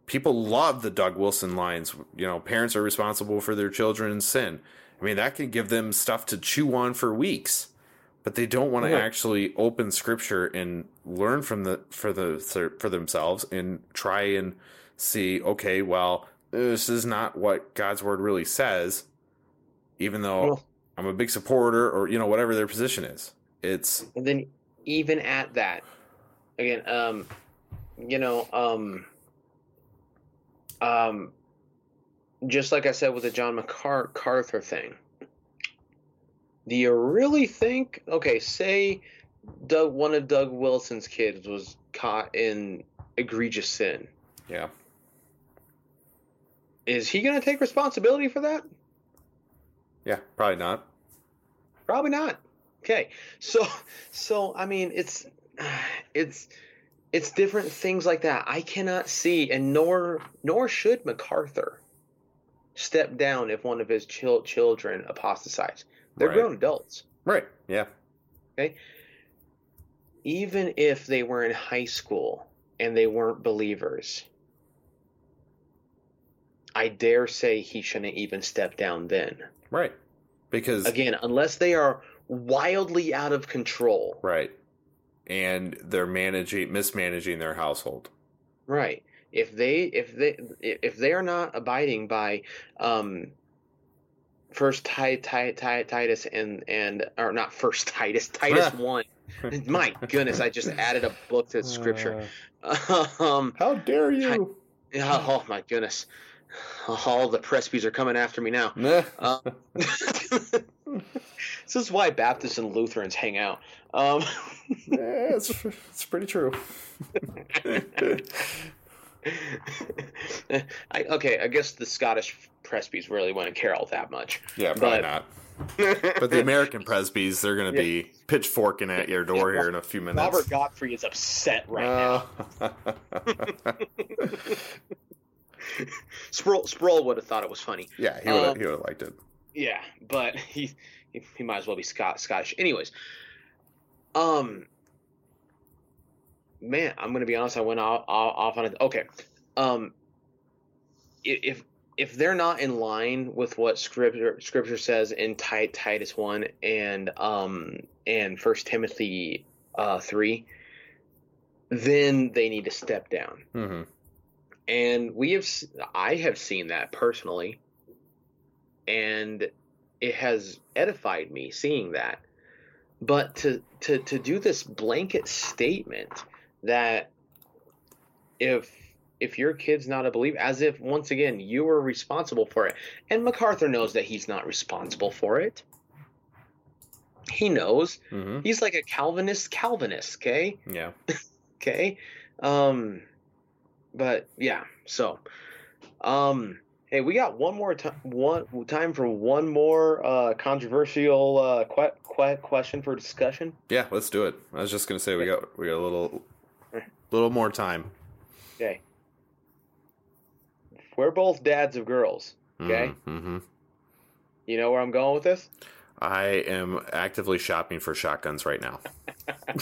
People love the doug wilson lines you know parents are responsible for their children's sin. I mean that can give them stuff to chew on for weeks but they don't want to Yeah. actually open scripture and learn from the for the for themselves and try and see okay well this is not what god's word really says even though Well- i'm a big supporter or you know whatever their position is it's And then even at that, again, um, you know, um, um, just like I said with the John MacArthur thing, do you really think? Okay, say Doug, one of Doug Wilson's kids was caught in egregious sin. yeah Is he going to take responsibility for that? Yeah, probably not. Probably not. Okay. So so I mean it's it's it's different things like that. I cannot see and nor nor should MacArthur step down if one of his chil- children apostatize. They're Right. grown adults. Right. Yeah. Okay. Even if they were in high school and they weren't believers, I dare say he shouldn't even step down then. Right. Because Again, unless they are wildly out of control. Right. And they're managing mismanaging their household. Right. If they if they if they are not abiding by um first Titus and and or not first Titus (laughs) Titus one. My goodness, I just added a book to scripture. Uh, um, How dare you? I, oh my goodness, all the Presbys are coming after me now. uh, (laughs) this is why Baptists and Lutherans hang out. Um, yeah, it's, it's pretty true. (laughs) (laughs) I, okay, I guess the Scottish Presbys really wouldn't care all that much. Yeah, probably but, not. (laughs) but the American Presbys, they're going to yeah. be pitchforking at your door here in a few minutes. Robert Godfrey is upset right uh. now. (laughs) Sproul, Sproul would have thought it was funny. Yeah, he would have, um, he would have liked it. Yeah, but he, he, he might as well be Scott, Scottish. Anyways, um, man, I'm gonna be honest. I went off, off on it. Okay, um, if if they're not in line with what scripture scripture says in Titus one and um and First Timothy uh, three, then they need to step down. Mm-hmm. And we have I have seen that personally, and it has edified me seeing that. But to to to do this blanket statement that if if your kid's not a believer, as if once again you were responsible for it, and MacArthur knows that he's not responsible for it. He knows mm-hmm. he's like a Calvinist Calvinist. Okay. Yeah. (laughs) okay. Um, but yeah. So, um, hey, we got one more time. One time for one more uh, controversial uh, que- que- question for discussion. Yeah, let's do it. I was just gonna say we got we got a little little more time. Okay. We're both dads of girls. Okay. Mm-hmm. You know where I'm going with this? I am actively shopping for shotguns right now. (laughs)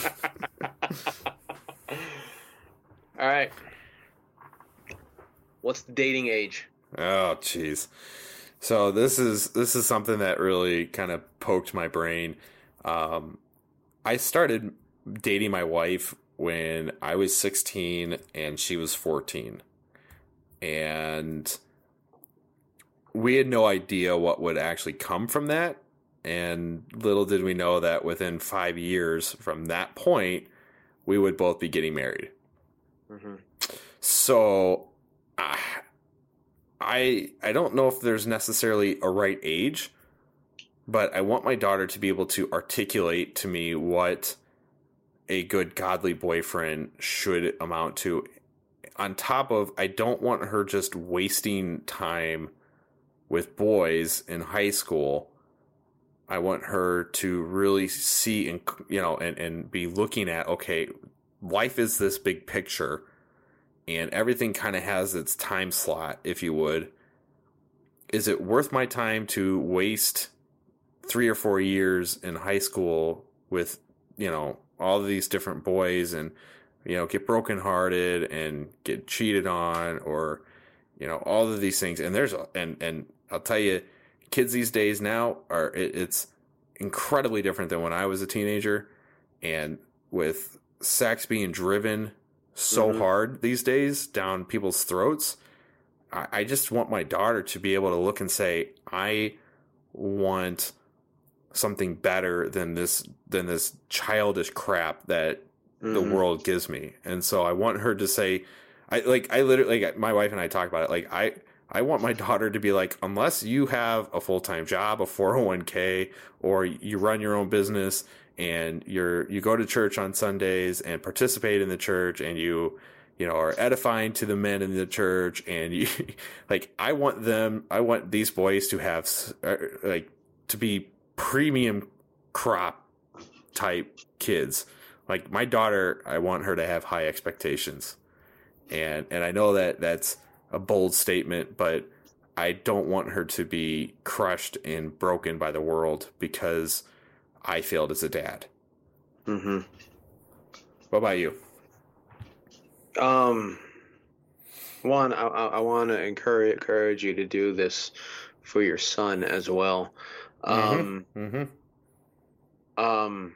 All right. What's the dating age? Oh, jeez. So this is this is something that really kind of poked my brain. Um, I started dating my wife when I was 16 and she was 14. And we had no idea what would actually come from that. And little did we know that within five years from that point, we would both be getting married. Mm-hmm. So I, I I don't know if there's necessarily a right age, but I want my daughter to be able to articulate to me what a good godly boyfriend should amount to. On top of, I don't want her just wasting time with boys in high school. I want her to really see and you know and, and be looking at okay, life is this big picture and everything kind of has its time slot, if you would. Is it worth my time to waste three or four years in high school with, you know, all of these different boys and you know get brokenhearted and get cheated on or you know all of these things and there's and and I'll tell you kids these days now are it, it's incredibly different than when I was a teenager and with sex being driven so mm-hmm. hard these days down people's throats I, I just want my daughter to be able to look and say I want something better than this than this childish crap that mm-hmm. the world gives me. And so I want her to say I like I literally like my wife and I talk about it like I I want my daughter to be like unless you have a full-time job, a 401k or you run your own business and you're you go to church on Sundays and participate in the church and you you know are edifying to the men in the church and you (laughs) like I want them I want these boys to have uh, like to be premium crop type kids. Like my daughter, I want her to have high expectations. And and I know that that's a bold statement, but I don't want her to be crushed and broken by the world because I failed as a dad. Mm-hmm. What about you? Um, one, I, I want to encourage encourage you to do this for your son as well. Mm-hmm. Um, mm-hmm. Um,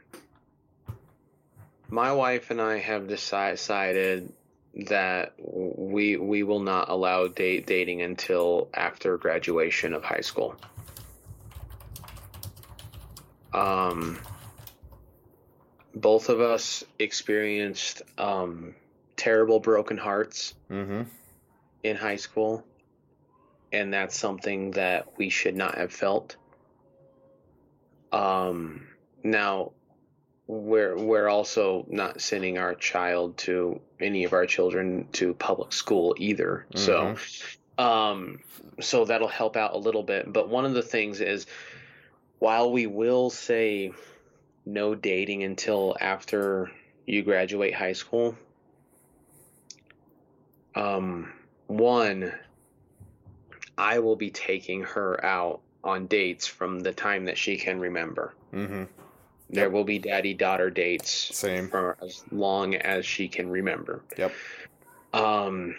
my wife and I have decided that we we will not allow date dating until after graduation of high school. Um, both of us experienced um, terrible broken hearts Mm-hmm. in high school, and that's something that we should not have felt. Um, now, we're we're also not sending our child to any of our children to public school either. So, um, so that'll help out a little bit. But one of the things is, while we will say no dating until after you graduate high school, um, one, I will be taking her out on dates from the time that she can remember. Mm-hmm. There will be daddy daughter dates Same. for as long as she can remember. Yep. Um,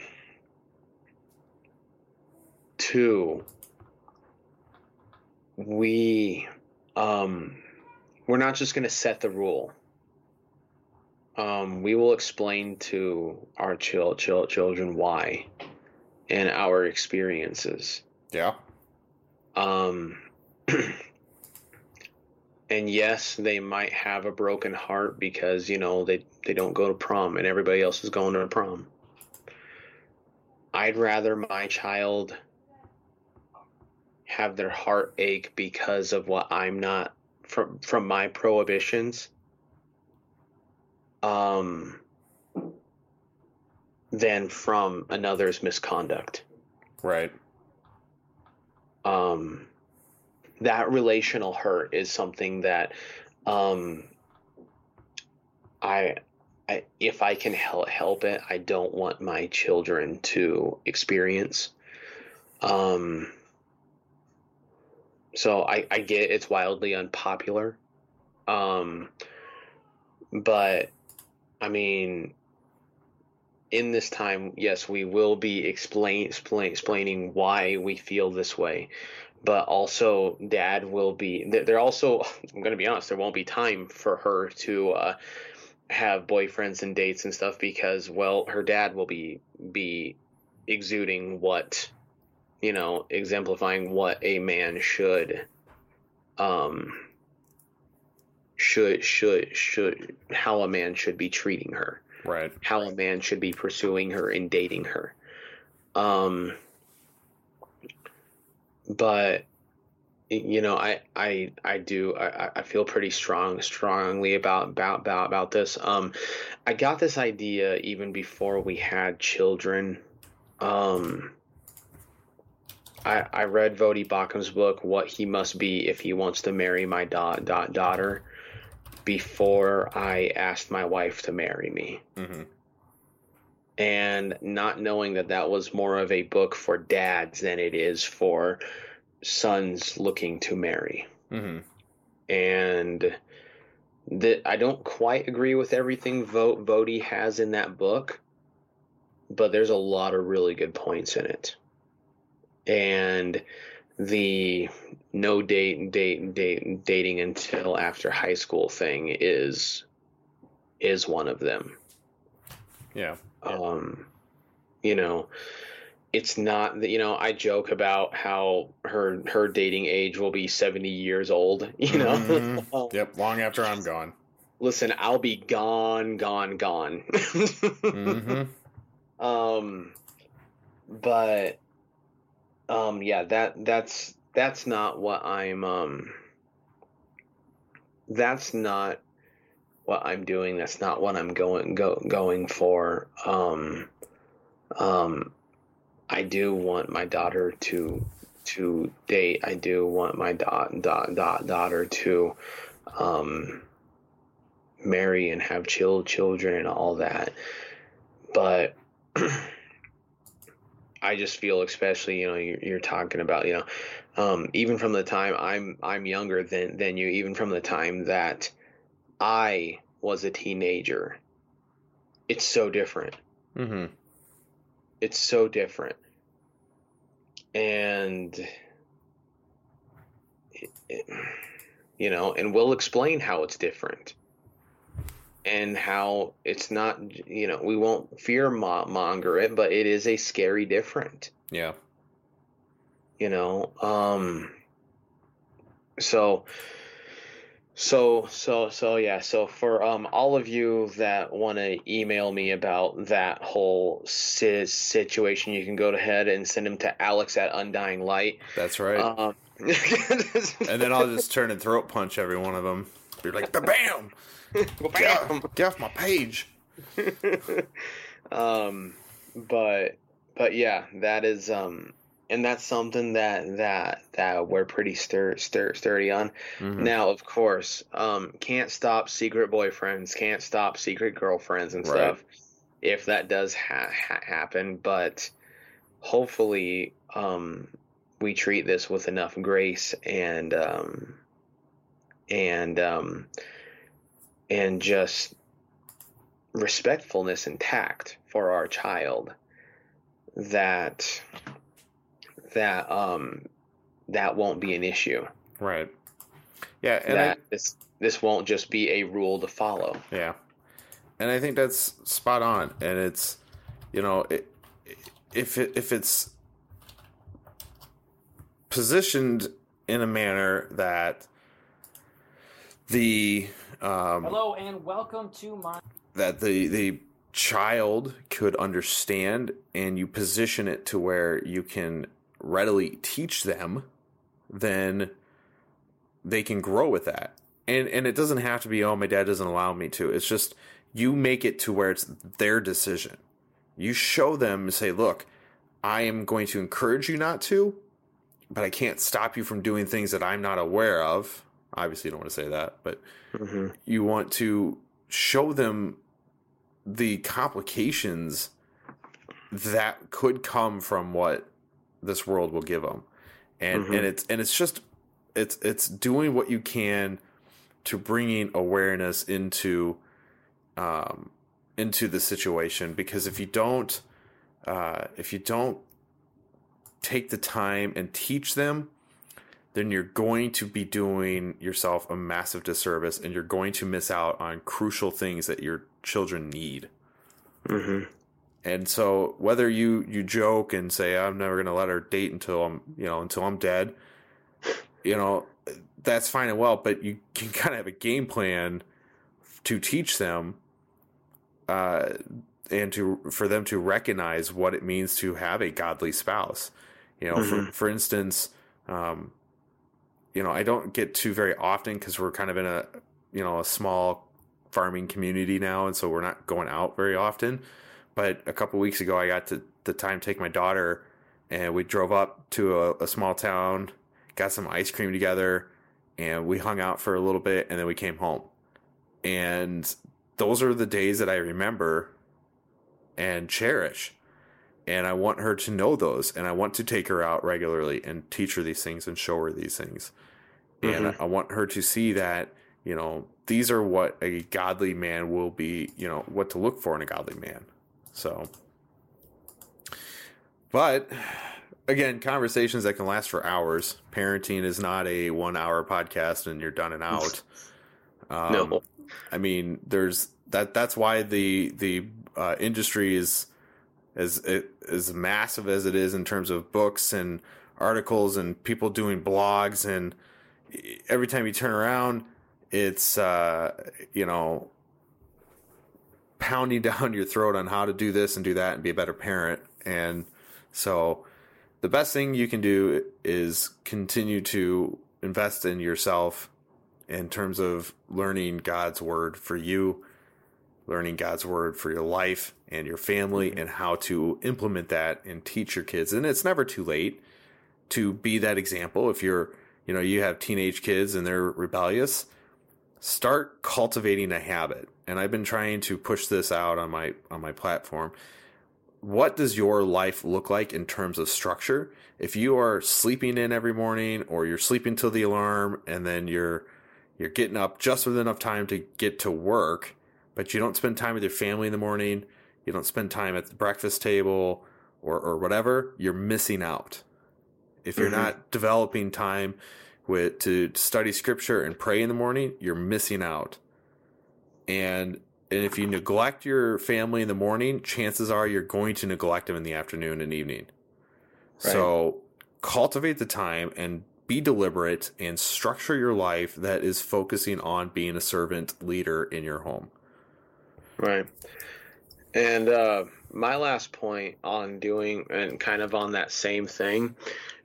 two, we, um, we're not just going to set the rule. Um, we will explain to our chil- chil- children why and our experiences. Yeah. Um, (clears throat) and yes, they might have a broken heart because you know they they don't go to prom and everybody else is going to prom. I'd rather my child have their heart ache because of what I'm not from from my prohibitions um than from another's misconduct Right. Um, that relational hurt is something that um, I, I if I can help help it, I don't want my children to experience. Um, so I, I get it's wildly unpopular, um, but I mean, in this time, yes, we will be explain, explain explaining why we feel this way, but also Dad will be. there- also, (laughs) I'm going to be honest, there won't be time for her to uh, have boyfriends and dates and stuff because, well, her dad will be be exuding what, you know, exemplifying what a man should, um, should should should how a man should be treating her Right. how a man should be pursuing her and dating her. Um, but you know, I I I do I, I feel pretty strong strongly about about about about this. Um, I got this idea even before we had children. Um. I, I read Voddie Baucham's book, What He Must Be If He Wants to Marry My da- da- Daughter, before I asked my wife to marry me Mm-hmm. and not knowing that that was more of a book for dads than it is for sons looking to marry. Mm-hmm. And that I don't quite agree with everything Vo- Voddie has in that book, but there's a lot of really good points in it. And the no date date and date and dating until after high school thing is is one of them Yeah. um you know it's not that you know i joke about how her her dating age will be 70 years old (laughs) you know Mhm. (laughs) Yep. Long after I'm gone. listen i'll be gone gone gone Mm-hmm. (laughs) um but um yeah that that's that's not what i'm um that's not what i'm doing. That's not what i'm going go, going for. Um um i do want my daughter to to date. I do want my dot dot dot daughter to um marry and have chill children and all that. But (clears throat) I just feel, especially you know, you're, you're talking about you know, um, even from the time I'm I'm younger than than you, even from the time that I was a teenager, it's so different. Mm-hmm. It's so different, and it, it, you know, and we'll explain how it's different and how it's not, you know, we won't fear monger it, but it is a scary different. Yeah. You know, um, so, so, so, so, yeah. So for um, all of you that want to email me about that whole si- situation, you can go ahead and send them to Alex at Undying Light. That's right. Um, (laughs) and then I'll just turn and throat punch every one of them. Be like, bam, bam, (laughs) get off, get off my page. (laughs) um, but but yeah, that is um, and that's something that that that we're pretty stur, stur, sturdy on. Mm-hmm. Now, of course, um, can't stop secret boyfriends, can't stop secret girlfriends and stuff. Right. If that does ha- ha- happen, but hopefully, um, we treat this with enough grace and um, and um, and just respectfulness and tact for our child that that um that won't be an issue. Right. Yeah and that I, this this won't just be a rule to follow. Yeah. And i think that's spot on and it's you know it, if it, if it's positioned in a manner that the um, hello and welcome to my that the the child could understand and you position it to where you can readily teach them then they can grow with that and and it doesn't have to be oh my dad doesn't allow me to it's just you make it to where it's their decision you show them and say look i am going to encourage you not to but I can't stop you from doing things that I'm not aware of. Obviously, you don't want to say that, but mm-hmm. you want to show them the complications that could come from what this world will give them, and mm-hmm. and it's and it's just it's it's doing what you can to bringing awareness into um into the situation because if you don't uh, if you don't take the time and teach them, then you're going to be doing yourself a massive disservice and you're going to miss out on crucial things that your children need. Mm-hmm. And so whether you, you joke and say, I'm never going to let her date until I'm, you know, until I'm dead, you know, that's fine and well, but you can kind of have a game plan to teach them, uh, and to, for them to recognize what it means to have a godly spouse you know, mm-hmm. for for instance, um, you know, I don't get to very often because we're kind of in a you know a small farming community now, and so we're not going out very often. But a couple weeks ago, I got to the time to take my daughter, and we drove up to a, a small town, got some ice cream together, and we hung out for a little bit, and then we came home. And those are the days that I remember and cherish and I want her to know those, and I want to take her out regularly and teach her these things and show her these things, mm-hmm. and I want her to see that you know these are what a godly man will be, you know what to look for in a godly man. So, but again, conversations that can last for hours. Parenting is not a one-hour podcast and you're done and out. (laughs) Um, no, I mean, there's that. That's why the the uh, industry is as as massive as it is in terms of books and articles and people doing blogs and every time you turn around it's uh, you know pounding (laughs) down your throat on how to do this and do that and be a better parent and so the best thing you can do is continue to invest in yourself in terms of learning God's word for you learning God's word for your life and your family mm-hmm. and how to implement that and teach your kids. And it's never too late to be that example. If you're, you know, you have teenage kids and they're rebellious, start cultivating a habit. And I've been trying to push this out on my on my platform. What does your life look like in terms of structure? If you are sleeping in every morning or you're sleeping till the alarm and then you're you're getting up just with enough time to get to work, but you don't spend time with your family in the morning, you don't spend time at the breakfast table or, or whatever, you're missing out. If you're mm-hmm. not developing time with to study scripture and pray in the morning, you're missing out. And and if you neglect your family in the morning, chances are you're going to neglect them in the afternoon and evening. Right. So cultivate the time and be deliberate and structure your life that is focusing on being a servant leader in your home. Right. And uh, my last point on doing and kind of on that same thing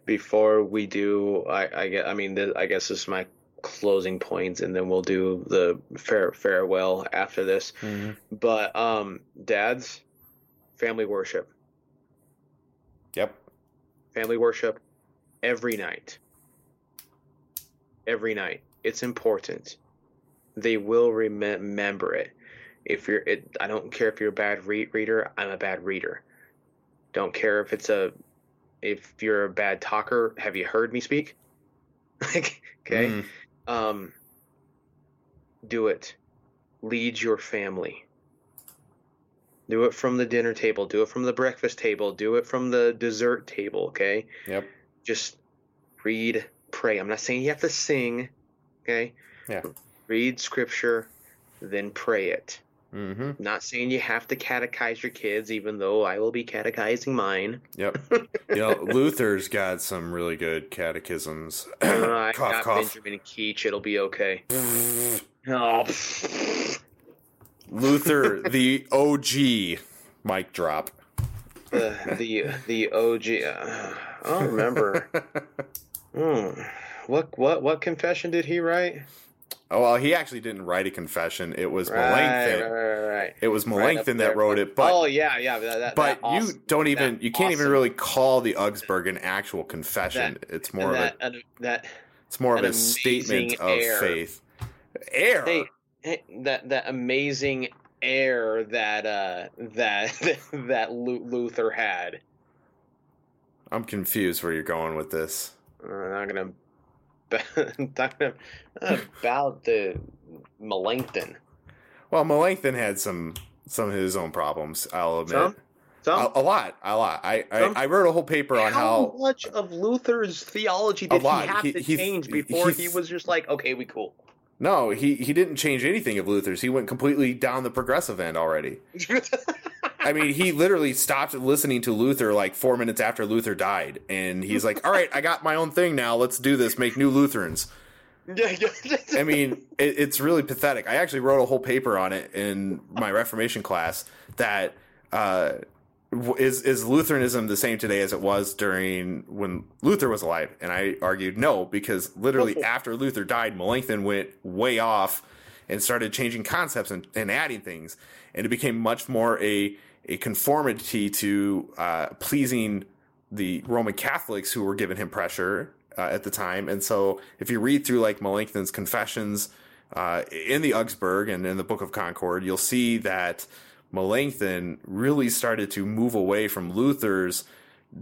before we do, I, I get, I mean, th- I guess this is my closing points, and then we'll do the fair farewell after this. But um, dads, family worship, Yep. family worship every night. Every night. It's important. They will remem- remember it. If you're, it, I don't care if you're a bad re- reader. I'm a bad reader. Don't care if it's a, if you're a bad talker. Have you heard me speak? (laughs) Like, okay. Mm. Um. Do it. Lead your family. Do it from the dinner table. Do it from the breakfast table. Do it from the dessert table. Okay Yep. just read, pray. I'm not saying you have to sing, okay? Yeah. Read scripture, then pray it. Mm-hmm. Not saying you have to catechize your kids, even though I will be catechizing mine. Yep. (laughs) you know, Luther's got some really good catechisms. Uh, I (coughs) cough, got cough. Benjamin Keach. It'll be okay. (laughs) oh, Luther, (laughs) the OG, mic drop. the the the OG. Uh, I don't remember. Hmm. What what what confession did he write? Oh well, he actually didn't write a confession. It was Right, Melanchthon. right, right, right. It was Melanchthon that wrote it, but oh yeah, yeah. That, that, but that you don't even you can't even really call the Augsburg an actual confession. it's more of that, a an- that it's more of a statement amazing of faith. Air. hey, hey, that that amazing air that uh that (laughs) that Luther had. I'm confused where you're going with this. I'm not gonna (laughs) talk about the Melanchthon. Well, Melanchthon had some some of his own problems. I'll admit. Some? Some? A, a lot, a lot. I, I, I wrote a whole paper on how much of Luther's theology did he have He- to change before he- he was just like, okay, we cool. No, he he didn't change anything of Luther's. He went completely down the progressive end already. (laughs) I mean, he literally stopped listening to Luther like four minutes after Luther died, and he's like, "All right, I got my own thing now. Let's do this. Make new Lutherans." yeah, yeah. I mean, it, it's really pathetic. I actually wrote a whole paper on it in my Reformation class. That uh, is is Lutheranism the same today as it was during when Luther was alive? And I argued no, because literally after Luther died, Melanchthon went way off and started changing concepts and, and adding things, and it became much more a a conformity to uh, pleasing the Roman Catholics who were giving him pressure uh, at the time. And so, if you read through like Melanchthon's confessions uh, in the Augsburg and in the Book of Concord, you'll see that Melanchthon really started to move away from Luther's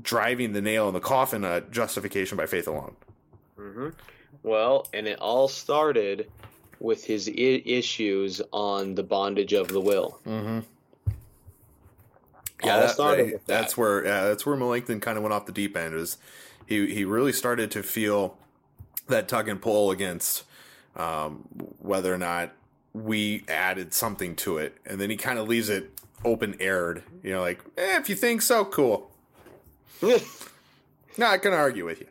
driving the nail in the coffin, uh, justification by faith alone. Well, and it all started with his I- issues on the bondage of the will. Mm-hmm. All that- started that- that's where yeah, that's where Melanchthon kind of went off the deep end. Is he he really started to feel that tug and pull against um, whether or not we added something to it, and then he kind of leaves it open aired. You know, like eh, if you think so, cool. (laughs) Not gonna argue with you.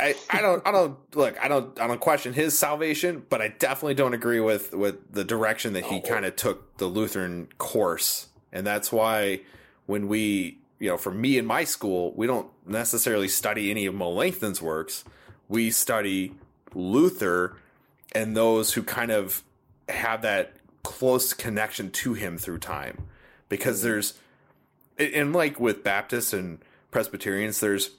I, I don't I don't look I don't I don't question his salvation, but I definitely don't agree with with the direction that he kind of took the Lutheran course, and that's why when we you know for me in my school we don't necessarily study any of Melanchthon's works, we study Luther and those who kind of have that close connection to him through time, because there's and like with Baptists and Presbyterians, there's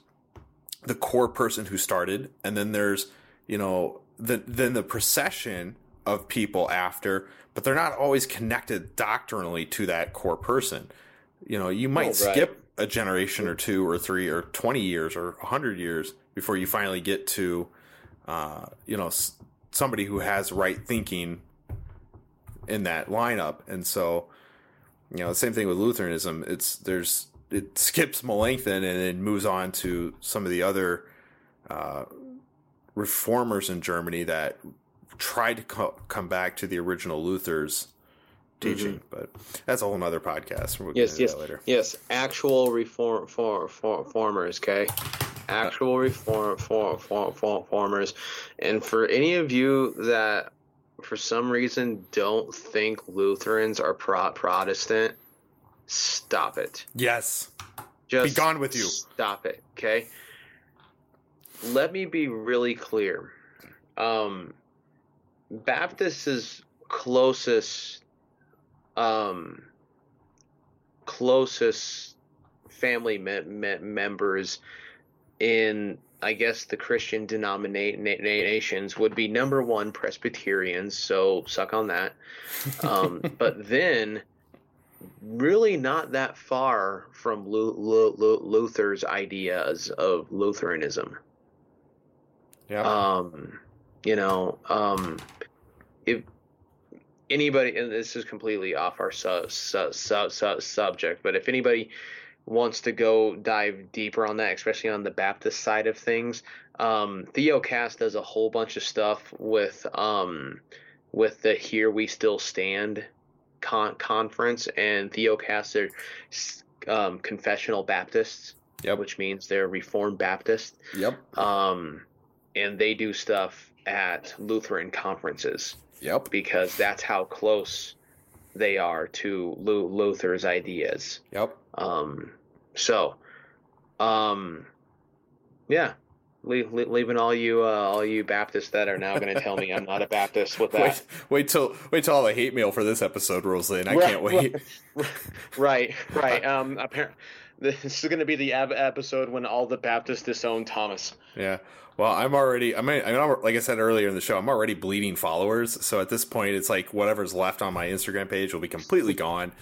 the core person who started, and then there's you know the then the procession of people after, but they're not always connected doctrinally to that core person. You know, you might Oh, right. skip a generation or two or three or twenty years or hundred years before you finally get to uh, you know somebody who has right thinking in that lineup, and so you know the same thing with Lutheranism. It's there's it skips Melanchthon and then moves on to some of the other uh, reformers in Germany that tried to co- come back to the original Luther's teaching, mm-hmm. but that's a whole nother podcast. We'll yes, yes, later. yes. Actual reform, for, for, reformers, okay. Actual reform, for, for, for, reformers, and for any of you that, for some reason, don't think Lutherans are pro- Protestant, stop it. Yes. Just be gone with you. Stop it, okay. Let me be really clear. Um, Baptist's closest um, closest family me- me- members in I guess the Christian denominations would be number one Presbyterians, so suck on that. Um, (laughs) but then, really not that far from Lu- Lu- Luther's ideas of Lutheranism. Yeah. Um, you know, um, anybody, and this is completely off our su- su- su- subject, but if anybody wants to go dive deeper on that, especially on the Baptist side of things, um, Theocast does a whole bunch of stuff with um, with the Here We Still Stand con- conference, and Theocast are um, confessional Baptists, yep. which means they're Reformed Baptist. Yep. Um, and they do stuff at Lutheran conferences. Yep. Because that's how close they are to Luther's ideas. Yep. Um, so, um, yeah, leaving all you uh, all you Baptists that are now going to tell me I'm not a Baptist with (laughs) that. Wait, wait till wait till all the hate mail for this episode rolls in. I right, can't wait. Right, (laughs) right. Um, apparently, this is going to be the episode when all the Baptists disown Thomas. Yeah. Well, I'm already. I mean, I'm like I said earlier in the show, I'm already bleeding followers. So at this point, it's like whatever's left on my Instagram page will be completely gone,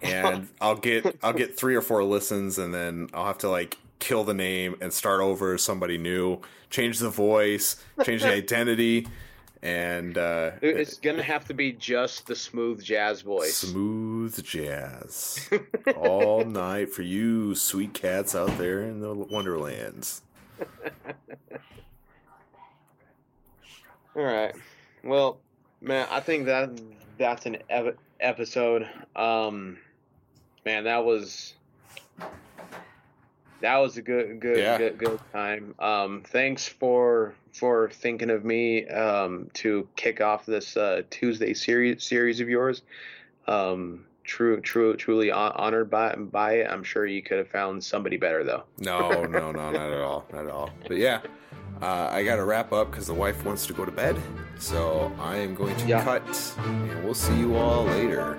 and (laughs) I'll get I'll get three or four listens, and then I'll have to like kill the name and start over somebody new, change the voice, change the (laughs) identity, and uh, it's gonna have to be just the smooth jazz voice. Smooth jazz (laughs) all night for you, sweet cats out there in the Wonderlands. All right. Well, man, I think that that's an ev- episode. Um, man, that was that was a good, good, yeah. good, good time. Um, thanks for for thinking of me um, to kick off this uh, Tuesday series series of yours. Um, true, true, truly honored by by it. I'm sure you could have found somebody better though. No, no, no, not at all, not at all. But yeah, uh, I got to wrap up because the wife wants to go to bed. So I am going to yeah. cut, and we'll see you all later.